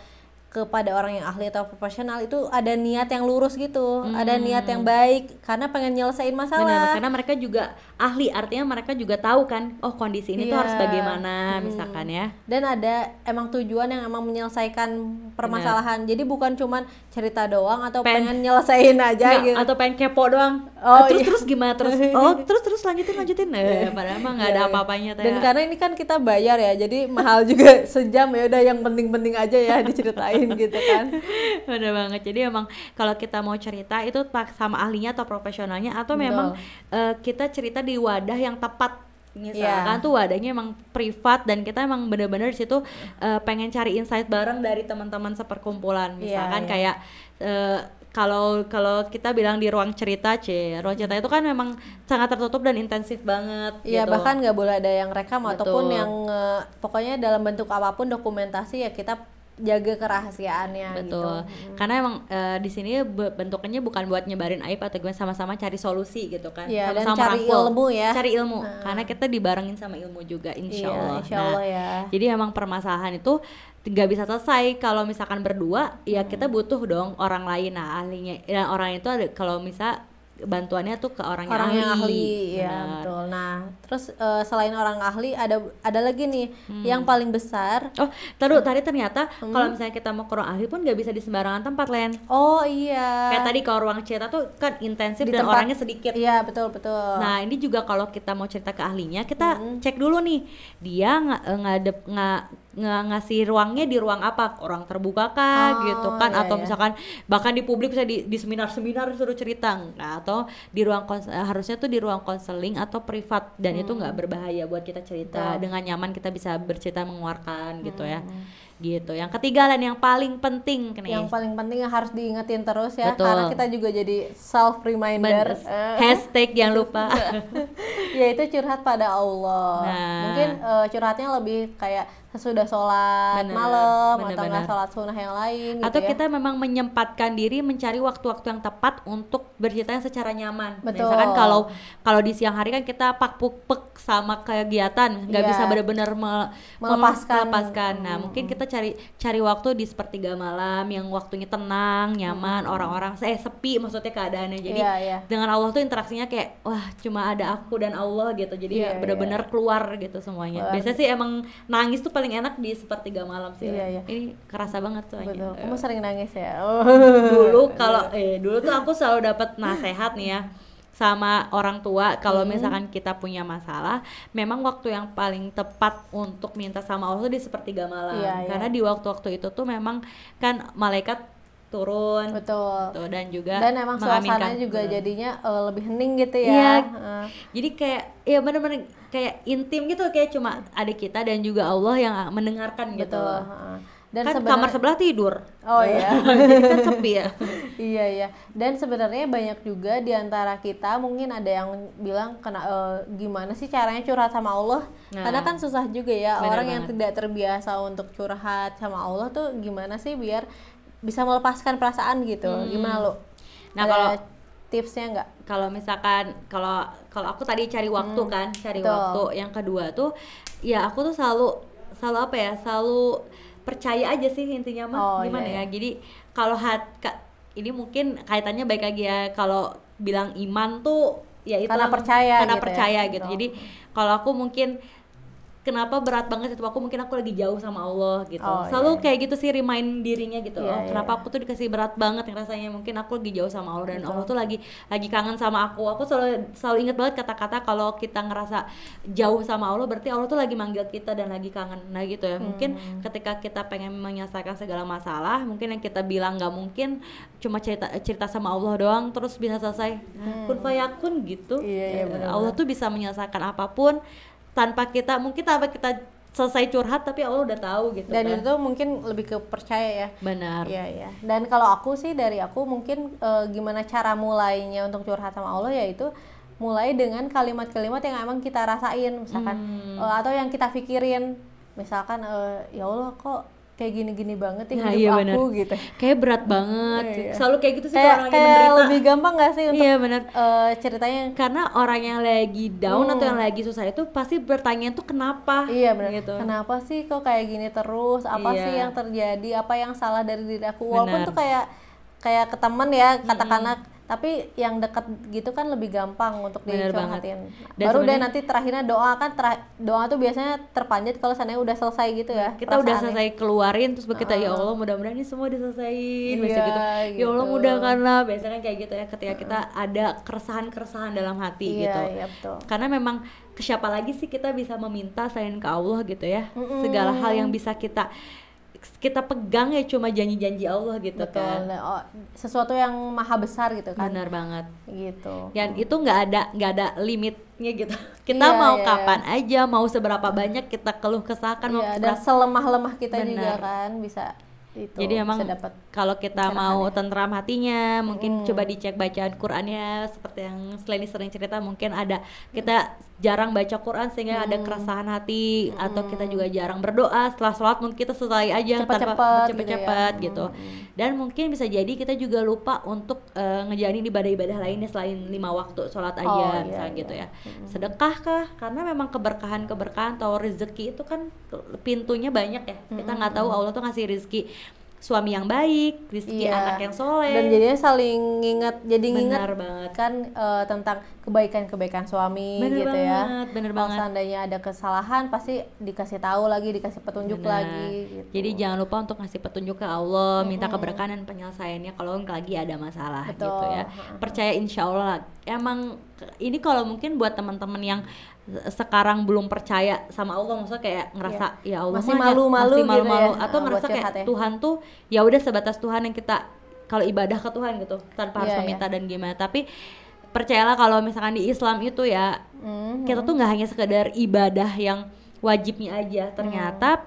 kepada orang yang ahli atau profesional itu ada niat yang lurus gitu, ada niat yang baik karena pengen nyelesain Benar, masalah. karena mereka juga ahli, artinya mereka juga tahu kan, oh kondisi ini tuh Iya. harus bagaimana, misalkan ya. Dan ada emang tujuan yang emang menyelesaikan permasalahan. Jadi bukan cuman cerita doang atau Pen- pengen nyelesain aja gitu. atau pengen kepo doang. Oh, terus iya. terus gimana terus? Oh, terus terus lanjutin lanjutin. Eh, padahal mah nggak ada Iya, apa-apanya. Dan karena ini kan kita bayar ya, jadi mahal juga sejam ya udah yang penting-penting aja ya diceritain gitu kan. Bener banget. Jadi emang kalau kita mau cerita itu sama ahlinya atau profesionalnya atau memang eh, kita cerita di wadah yang tepat. Misalkan Iya. tuh wadahnya emang privat dan kita emang bener-bener di situ eh, pengen cari insight bareng dari teman-teman seperkumpulan. Iya, Misalkan iya. kayak eh, kalau kalau kita bilang di ruang cerita, C, ruang cerita itu kan memang sangat tertutup dan intensif banget. Iya gitu. bahkan nggak boleh ada yang rekam ataupun Betul. yang eh, pokoknya dalam bentuk apa pun dokumentasi ya kita jaga kerahasiaannya gitu. Betul. Karena emang eh, di sini be- bentuknya bukan buat nyebarin aib atau gimana sama-sama cari solusi gitu kan. Iya, dan sama-sama cari rangkul. ilmu ya. Cari ilmu. Karena kita dibarengin sama ilmu juga insya Iya, Allah. insya Nah, Allah ya. Jadi emang permasalahan itu nggak bisa selesai kalau misalkan berdua ya kita Hmm. butuh dong orang lain nah ahlinya ya, orang itu ada kalau misal bantuannya tuh ke orang, orang yang ahli ya Benar. betul nah terus eh, selain orang ahli ada ada lagi nih Hmm. yang paling besar Oh, taruh tadi ternyata Hmm. kalau misalnya kita mau ke ruang ahli pun nggak bisa di sembarangan tempat, Len. oh iya Kayak tadi kalau ruang cerita tuh kan intensif Di dan tempat- orangnya sedikit. iya betul betul Nah ini juga kalau kita mau cerita ke ahlinya kita Hmm. cek dulu nih dia nggak ngadep nggak nggak ngasih ruangnya di ruang apa orang terbuka kah Oh, gitu kan iya, atau iya. misalkan bahkan di publik bisa di, di seminar-seminar suruh cerita nggak atau di ruang eh, harusnya tuh di ruang konseling atau privat dan itu nggak berbahaya buat kita cerita Hmm. Betul. Hmm. dengan nyaman kita bisa bercerita mengeluarkan gitu ya gitu yang ketiga dan yang paling penting nih yang paling penting yang harus diingetin terus ya Betul. karena kita juga jadi self reminder Bener. hashtag jangan lupa yaitu curhat pada Allah Nah. mungkin eh, curhatnya lebih kayak sesudah sholat Bener, malam bener, atau nggak sholat sunnah yang lain atau gitu ya. kita memang menyempatkan diri mencari waktu-waktu yang tepat untuk bercerita secara nyaman. Betul. Misalkan kalau kalau di siang hari kan kita pak puk pek sama kegiatan, nggak Iya. bisa benar-benar me- Melepaskan. melepaskan. Nah, mungkin kita cari cari waktu di sepertiga malam yang waktunya tenang, nyaman, orang-orang eh sepi maksudnya keadaannya. Jadi Iya, iya. dengan Allah tuh interaksinya kayak wah cuma ada aku dan Allah gitu. Jadi Iya, benar-benar keluar gitu semuanya. Biasanya sih emang nangis tuh paling enak di sepertiga malam sih. Iya, iya. Ini kerasa banget soalnya. Betul. Kamu sering nangis ya? Oh. Dulu kalau eh dulu tuh aku selalu dapat nasehat nih ya. sama orang tua kalau Hmm. misalkan kita punya masalah memang waktu yang paling tepat untuk minta sama Allah tuh di sepertiga malam Iya, iya. karena di waktu-waktu itu tuh memang kan malaikat turun. Betul. Tuh, dan juga dan emang suasananya juga Betul. jadinya eh, lebih hening gitu ya. Iya. Heeh. jadi kayak ya bener-bener kayak intim gitu kayak cuma ada kita dan juga Allah yang mendengarkan gitu betul heeh. dan kan sebenarnya kamar sebelah tidur. Oh iya. Jadi kan sepi ya. Iya iya. Dan sebenarnya banyak juga di antara kita mungkin ada yang bilang kena eh, gimana sih caranya curhat sama Allah? Nah. karena kan susah juga ya Bener orang yang tidak terbiasa untuk curhat sama Allah tuh gimana sih biar bisa melepaskan perasaan gitu. Gimana lo? Hmm. Nah, kalau- tipsnya nggak? kalau misalkan kalau kalau aku tadi cari waktu kan cari Hmm, betul. waktu. Yang kedua tuh ya aku tuh selalu selalu apa ya selalu percaya aja sih intinya mah Oh, gimana iya, ya. jadi kalau hat ka- ini mungkin kaitannya baik lagi ya. Kalau bilang iman tuh ya itu Karena percaya karena gitu ya. percaya gitu. Betul. jadi kalau aku mungkin kenapa berat banget itu aku mungkin aku lagi jauh sama Allah gitu Oh, selalu iya. kayak gitu sih remind dirinya gitu Iya, oh iya. kenapa aku tuh dikasih berat banget yang rasanya mungkin aku lagi jauh sama Allah dan Allah tuh lagi lagi kangen sama aku aku selalu selalu ingat banget kata-kata kalau kita ngerasa jauh sama Allah berarti Allah tuh lagi manggil kita dan lagi kangen nah gitu ya mungkin Hmm. ketika kita pengen menyelesaikan segala masalah mungkin yang kita bilang nggak mungkin cuma cerita cerita sama Allah doang terus bisa selesai kun fayakun gitu Hmm. Iya, iya, Eh. Allah tuh bisa menyelesaikan apa pun tanpa kita mungkin tanpa kita selesai curhat tapi Allah udah tahu gitu dan kan. itu mungkin lebih ke percaya ya. Benar. Iya iya. Dan kalau aku sih dari aku mungkin eh, gimana cara mulainya untuk curhat sama Allah yaitu mulai dengan kalimat-kalimat yang emang kita rasain. Misalkan Hmm. eh, atau yang kita pikirin. Misalkan eh, ya Allah kok kayak gini-gini banget ya Nah, hidup iya aku benar. gitu. kayak berat banget Iya. selalu kayak gitu sih Kayak orang kayak menderita lebih gampang gak sih untuk iya benar eh, ceritanya karena orang yang lagi down Hmm. atau yang lagi susah itu pasti bertanya tuh kenapa Iya benar. gitu Kenapa sih kok kayak gini terus? Apa Iya. sih yang terjadi? Apa yang salah dari diri aku? Walaupun Benar. tuh kayak kayak ke temen ya katakanlah, tapi yang dekat gitu kan lebih gampang untuk dicurhatin. Baru deh nanti terakhirnya doa kan tera- doa tuh biasanya terpanjat kalau seandainya udah selesai gitu ya. kita udah selesai keluarin terus kita ya Allah mudah-mudahan ini semua diselesain biasa Iya, gitu ya Allah gitu. mudahkanlah biasanya kan kayak gitu ya ketika kita ada keresahan-keresahan dalam hati Iya, gitu iya betul. karena memang ke siapa lagi sih kita bisa meminta selain ke Allah gitu ya segala hal yang bisa kita kita pegang ya cuma janji-janji Allah gitu Betul. kan oh, sesuatu yang maha besar gitu kan. benar banget Gitu. dan itu nggak ada nggak ada limitnya gitu kita Iya, mau iya. kapan aja mau seberapa banyak kita keluh kesahkan mau Iya, dan seberapa- selemah-lemah kita juga Benar. kan bisa itu Jadi emang kalau kita mau tentram hatinya, mungkin Hmm. coba dicek bacaan Qurannya seperti yang selain sering cerita mungkin ada kita jarang baca Quran sehingga ada Hmm. keresahan hati atau kita juga jarang berdoa setelah sholat mungkin kita selesai aja Cepet-cepet tanpa gitu cepet-cepet ya. gitu. Dan mungkin bisa jadi kita juga lupa untuk eh, ngejalanin ibadah-ibadah lainnya selain lima waktu sholat aja Oh, iya, misalnya iya. gitu ya. Sedekah kah? Karena memang keberkahan-keberkahan atau rezeki itu kan pintunya banyak ya. Kita nggak tahu Allah tuh ngasih rezeki suami yang baik, rezeki Iya. anak yang soleh. dan jadinya saling nginget jadi nginget Benar banget. kan eh, tentang kebaikan-kebaikan suami Bener gitu ya banget, bener kalau banget. seandainya ada kesalahan pasti dikasih tahu lagi dikasih petunjuk Benar. lagi gitu. Jadi jangan lupa untuk ngasih petunjuk ke Allah, minta keberkahan dan penyelesaiannya kalau lagi ada masalah Betul. gitu ya. Percaya insya Allah. Emang ini kalau mungkin buat teman-teman yang sekarang belum percaya sama Allah, maksudnya kayak ngerasa ya Allah Masih mah ya- malu-malu masih gitu malu-malu ya, atau uh, ngerasa kayak curhat ya. Tuhan tuh ya udah sebatas Tuhan yang kita kalau ibadah ke Tuhan gitu tanpa harus Iya, meminta dan gimana. Tapi percayalah kalau misalkan di Islam itu ya Mhm. kita tuh nggak hanya sekedar ibadah yang wajibnya aja ternyata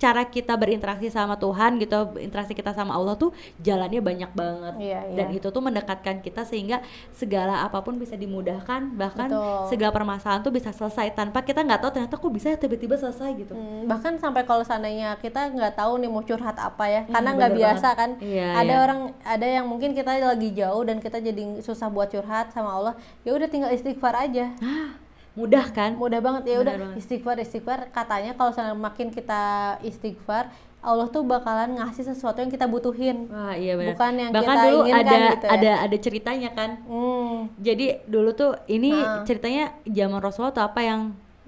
cara kita berinteraksi sama Tuhan gitu interaksi kita sama Allah tuh jalannya banyak banget Iya, iya. dan itu tuh mendekatkan kita sehingga segala apa pun bisa dimudahkan bahkan Betul. segala permasalahan tuh bisa selesai tanpa kita nggak tahu ternyata kok bisa tiba-tiba selesai gitu Hmm, bahkan sampai kalau seandainya kita nggak tahu nih mau curhat apa ya Hmm, karena nggak biasa banget. kan Iya, ada iya. orang ada yang mungkin kita lagi jauh dan kita jadi susah buat curhat sama Allah ya udah tinggal istighfar aja mudah kan mudah banget ya udah Bener banget. istighfar istighfar katanya kalau makin kita istighfar Allah tuh bakalan ngasih sesuatu yang kita butuhin wah iya benar Bukan yang bahkan kita dulu inginkan ada gitu ya. ada ada ceritanya kan hmm, Jadi dulu tuh ini Ah. ceritanya zaman Rasulullah atau apa yang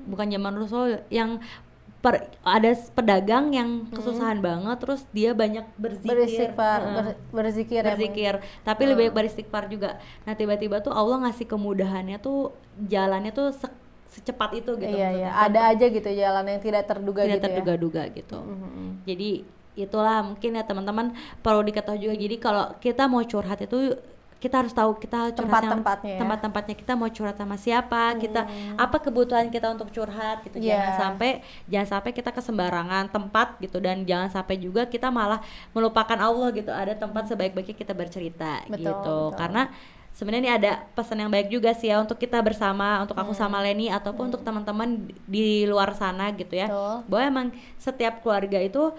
bukan zaman Rasul yang per, ada pedagang yang kesusahan banget terus dia banyak berzikir. Ber- berzikir, ya, Bu. berzikir. Tapi lebih baik beristighfar juga. Nah tiba-tiba tuh Allah ngasih kemudahannya tuh jalannya tuh se- secepat itu gitu Iya, iya. Ada aja gitu jalan yang tidak terduga tidak gitu ya. terduga-duga gitu. Mhm. jadi itulah mungkin ya teman-teman perlu diketahui juga. Jadi kalau kita mau curhat itu kita harus tahu kita curhatnya Tempat-tempatnya ya. Hmm. tempat-tempatnya kita mau curhat sama siapa kita apa kebutuhan kita untuk curhat gitu Iya. jangan sampai jangan sampai kita ke sembarangan tempat gitu dan jangan sampai juga kita malah melupakan Allah gitu ada tempat sebaik-baiknya kita bercerita Betul, gitu betul. karena sebenarnya ini ada pesan yang baik juga sih ya untuk kita bersama untuk aku Hmm. sama Leni ataupun untuk teman-teman di- di luar sana gitu ya Betul. bahwa emang setiap keluarga itu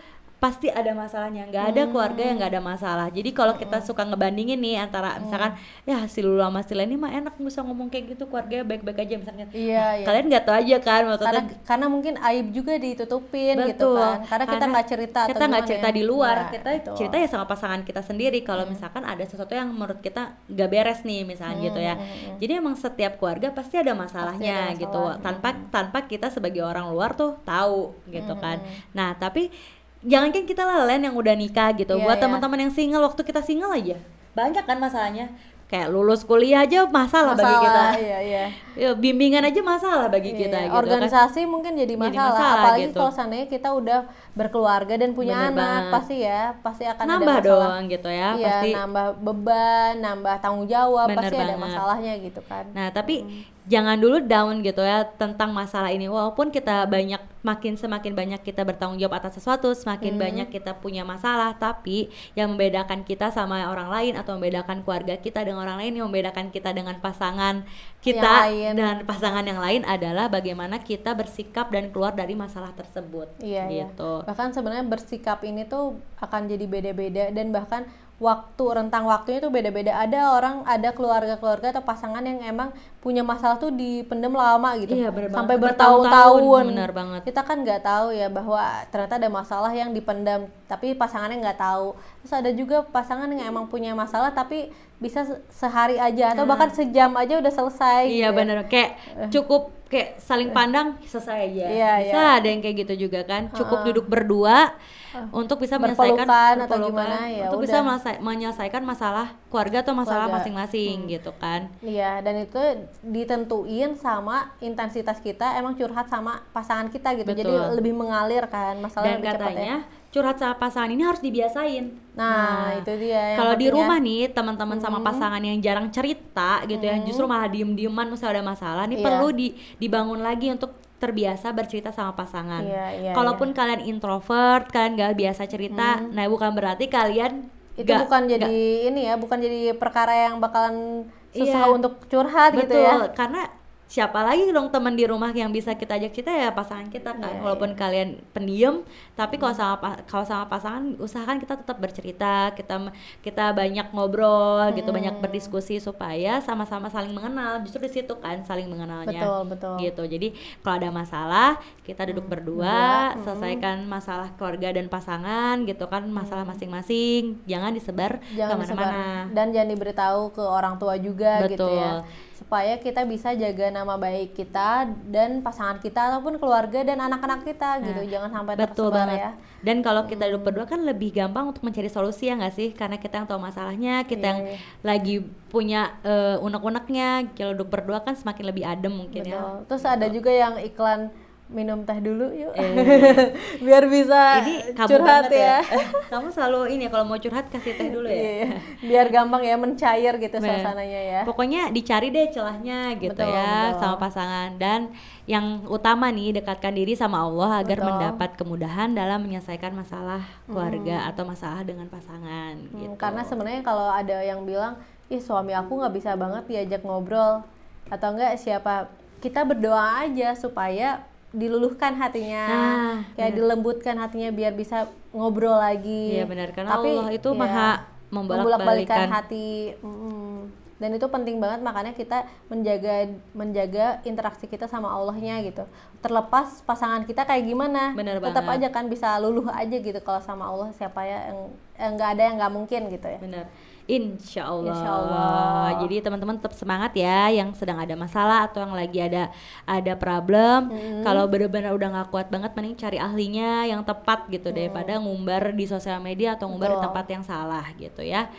pasti ada masalahnya. Nggak ada keluarga yang nggak ada masalah. Jadi kalau kita suka ngebandingin nih antara misalkan ya si Lulu sama si Leni mah enak usah ngomong kayak gitu keluarganya baik-baik aja misalnya. Iya, iya. kalian nggak tahu aja kan maksudnya. Karena karena mungkin aib juga ditutupin gitu Betul. kan. Karena kita nggak cerita atau kita nggak cerita ya. di luar. Iya, kita betul. cerita ya sama pasangan kita sendiri. Kalau misalkan ada sesuatu yang menurut kita nggak beres nih misalnya gitu ya. jadi emang setiap keluarga pasti ada masalahnya ada gitu masalah. tanpa tanpa kita sebagai orang luar tuh tahu gitu kan. Nah tapi jangan kan kita lelen yang udah nikah gitu. Iya, buat iya. teman-teman yang single waktu kita single aja. Banyak kan masalahnya. Kayak lulus kuliah aja masalah, bagi kita. Masalah, iya iya. Ya, bimbingan aja masalah bagi Iya, kita gitu kan. Organisasi mungkin jadi Jadi masalah, masalah apalagi gitu. kalau seandainya kita udah berkeluarga dan punya Bener anak banget. pasti ya pasti akan nambah ada masalah. doang gitu ya iya pasti nambah beban nambah tanggung jawab Bener pasti ada banget. masalahnya gitu kan. Nah, tapi jangan dulu down gitu ya tentang masalah ini. Walaupun kita banyak makin semakin banyak kita bertanggung jawab atas sesuatu, semakin banyak kita punya masalah, tapi yang membedakan kita sama orang lain atau membedakan keluarga kita dengan orang lain, yang membedakan kita dengan pasangan kita lain. dan pasangan yang lain adalah bagaimana kita bersikap dan keluar dari masalah tersebut. Iya, iya. gitu. Bahkan sebenarnya bersikap ini tuh akan jadi beda-beda dan bahkan waktu rentang waktunya tuh beda-beda. Ada orang, ada keluarga-keluarga atau pasangan yang emang punya masalah tuh dipendem lama gitu. Iya, bener Sampai bertahun-tahun. Bener banget. Kita kan nggak tahu ya bahwa ternyata ada masalah yang dipendam, tapi pasangannya nggak tahu. Terus ada juga pasangan yang emang punya masalah tapi bisa se- sehari aja atau bahkan sejam aja udah selesai. Iya gitu ya. bener kayak cukup kayak saling pandang selesai aja. Iya, bisa iya. ada yang kayak gitu juga kan. Cukup duduk berdua untuk bisa menyelesaikan atau gimana, ya untuk udah. bisa menyelesaikan masalah keluarga atau masalah masing-masing gitu kan. Iya, dan itu ditentuin sama intensitas kita emang curhat sama pasangan kita gitu. Jadi Betul. lebih mengalir kan masalah Dan lebih cepat ya. katanya curhat sama pasangan ini harus dibiasain. Nah, itu dia Kalau di rumah nih teman-teman sama pasangan yang jarang cerita gitu ya, justru malah diem-dieman misalnya ada masalah, nih Iya. perlu di, dibangun lagi untuk terbiasa bercerita sama pasangan. Iya, iya, Kalaupun kalian introvert, kalian gak biasa cerita, nah bukan berarti kalian itu nggak- bukan jadi ini ya, bukan jadi perkara yang bakalan susah Iya. untuk curhat gitu betul ya. karena siapa lagi dong teman di rumah yang bisa kita ajak cerita ya pasangan kita kan Iya, walaupun kalian pendiam tapi kalau sama kalau sama pasangan usahakan kita tetap bercerita kita kita banyak ngobrol gitu Hmm. banyak berdiskusi supaya sama-sama saling mengenal justru di situ kan saling mengenalnya Betul, betul. gitu jadi kalau ada masalah kita duduk berdua selesaikan masalah keluarga dan pasangan gitu kan masalah masing-masing jangan disebar ke mana-mana dan jangan diberitahu ke orang tua juga gitu ya. Betul. Supaya kita bisa jaga nama baik kita dan pasangan kita ataupun keluarga dan anak-anak kita gitu. Jangan sampai Nah, Betul tersebar banget. ya. Dan kalau kita duduk berdua kan lebih gampang untuk mencari solusi ya nggak sih? Karena kita yang tahu masalahnya, kita yang iya. lagi punya eh, unek-uneknya. Kalau duduk berdua kan semakin lebih adem mungkin ya. Betul. Terus ada juga yang iklan minum teh dulu yuk. Eh. Biar bisa Ini kamu curhat ya. ya. kamu selalu ini ya kalau mau curhat kasih teh dulu ya. Biar gampang ya mencair gitu Bener. suasananya ya. Pokoknya dicari deh celahnya gitu Betul, ya betul. sama pasangan dan yang utama nih dekatkan diri sama Allah agar Betul. mendapat kemudahan dalam menyelesaikan masalah keluarga atau masalah dengan pasangan Hmm, gitu. Karena sebenarnya kalau ada yang bilang, ih suami aku nggak bisa banget diajak ngobrol atau enggak siapa kita berdoa aja supaya diluluhkan hatinya, Nah, kayak dilembutkan hatinya biar bisa ngobrol lagi. Iya benar karena Tapi, Allah itu ya, maha membolak-balikan hati. Mm-mm. Dan itu penting banget makanya kita menjaga menjaga interaksi kita sama Allahnya gitu. Terlepas pasangan kita kayak gimana, Bener tetap banget. aja kan bisa luluh aja gitu kalau sama Allah siapa ya yang yang nggak ada yang nggak mungkin gitu ya. benar Insya Allah. Insya Allah. Jadi teman-teman tetap semangat ya, yang sedang ada masalah atau yang lagi ada ada problem. Hmm. Kalau benar-benar udah nggak kuat banget, mending cari ahlinya yang tepat gitu daripada ngumbar di sosial media atau ngumbar di Betul. tempat yang salah gitu ya.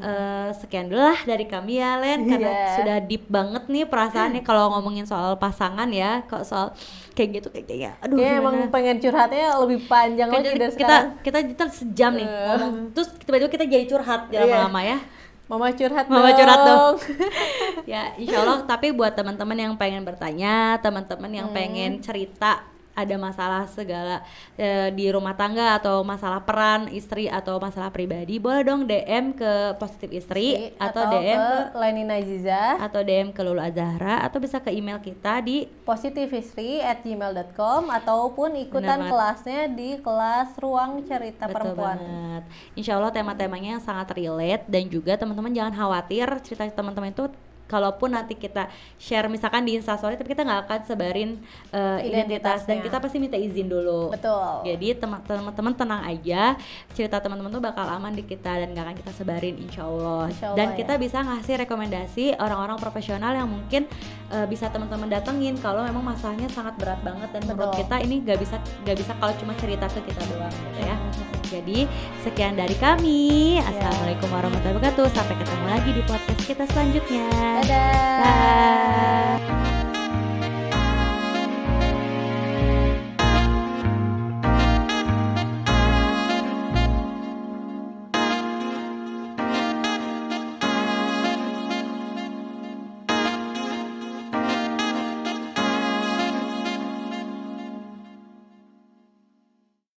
Eh, sekian dulu lah dari kami ya Len, karena Iya. sudah deep banget nih perasaannya kalau ngomongin soal pasangan ya, kok soal kayak gitu kayaknya. Aduh, Kayaknya gimana? emang pengen curhatnya lebih panjang Kan lagi dari kita, kita kita sejam nih ngomong, terus tiba-tiba kita jadi curhat Iya. lama-lama ya. Mama curhat Mama dong. curhat dong. ya insya Allah tapi buat teman-teman yang pengen bertanya teman-teman yang Hmm. pengen cerita ada masalah segala eh, di rumah tangga atau masalah peran istri atau masalah pribadi boleh dong DM ke positif istri atau, DM ke Lenina Aziza atau DM ke Lulu Azahra atau bisa ke email kita di positivistry at gmail.com ataupun ikutan banget. kelasnya di kelas ruang cerita Betul perempuan banget. Insya Allah tema-temanya sangat relate dan juga teman-teman jangan khawatir cerita teman-teman itu kalaupun nanti kita share misalkan di instastory tapi kita nggak akan sebarin uh, identitas dan kita pasti minta izin dulu. betul Jadi teman- teman-teman tenang aja, cerita teman-teman tuh bakal aman di kita dan gak akan kita sebarin insya Allah. Insya Allah, dan ya. kita bisa ngasih rekomendasi orang-orang profesional yang mungkin uh, bisa teman-teman datengin kalau memang masalahnya sangat berat banget dan menurut Betul. kita ini gak bisa gak bisa kalau cuma cerita ke kita doang gitu ya. Jadi sekian dari kami. Ya. Assalamualaikum warahmatullahi wabarakatuh. Sampai ketemu lagi di podcast kita selanjutnya. dadah Bye.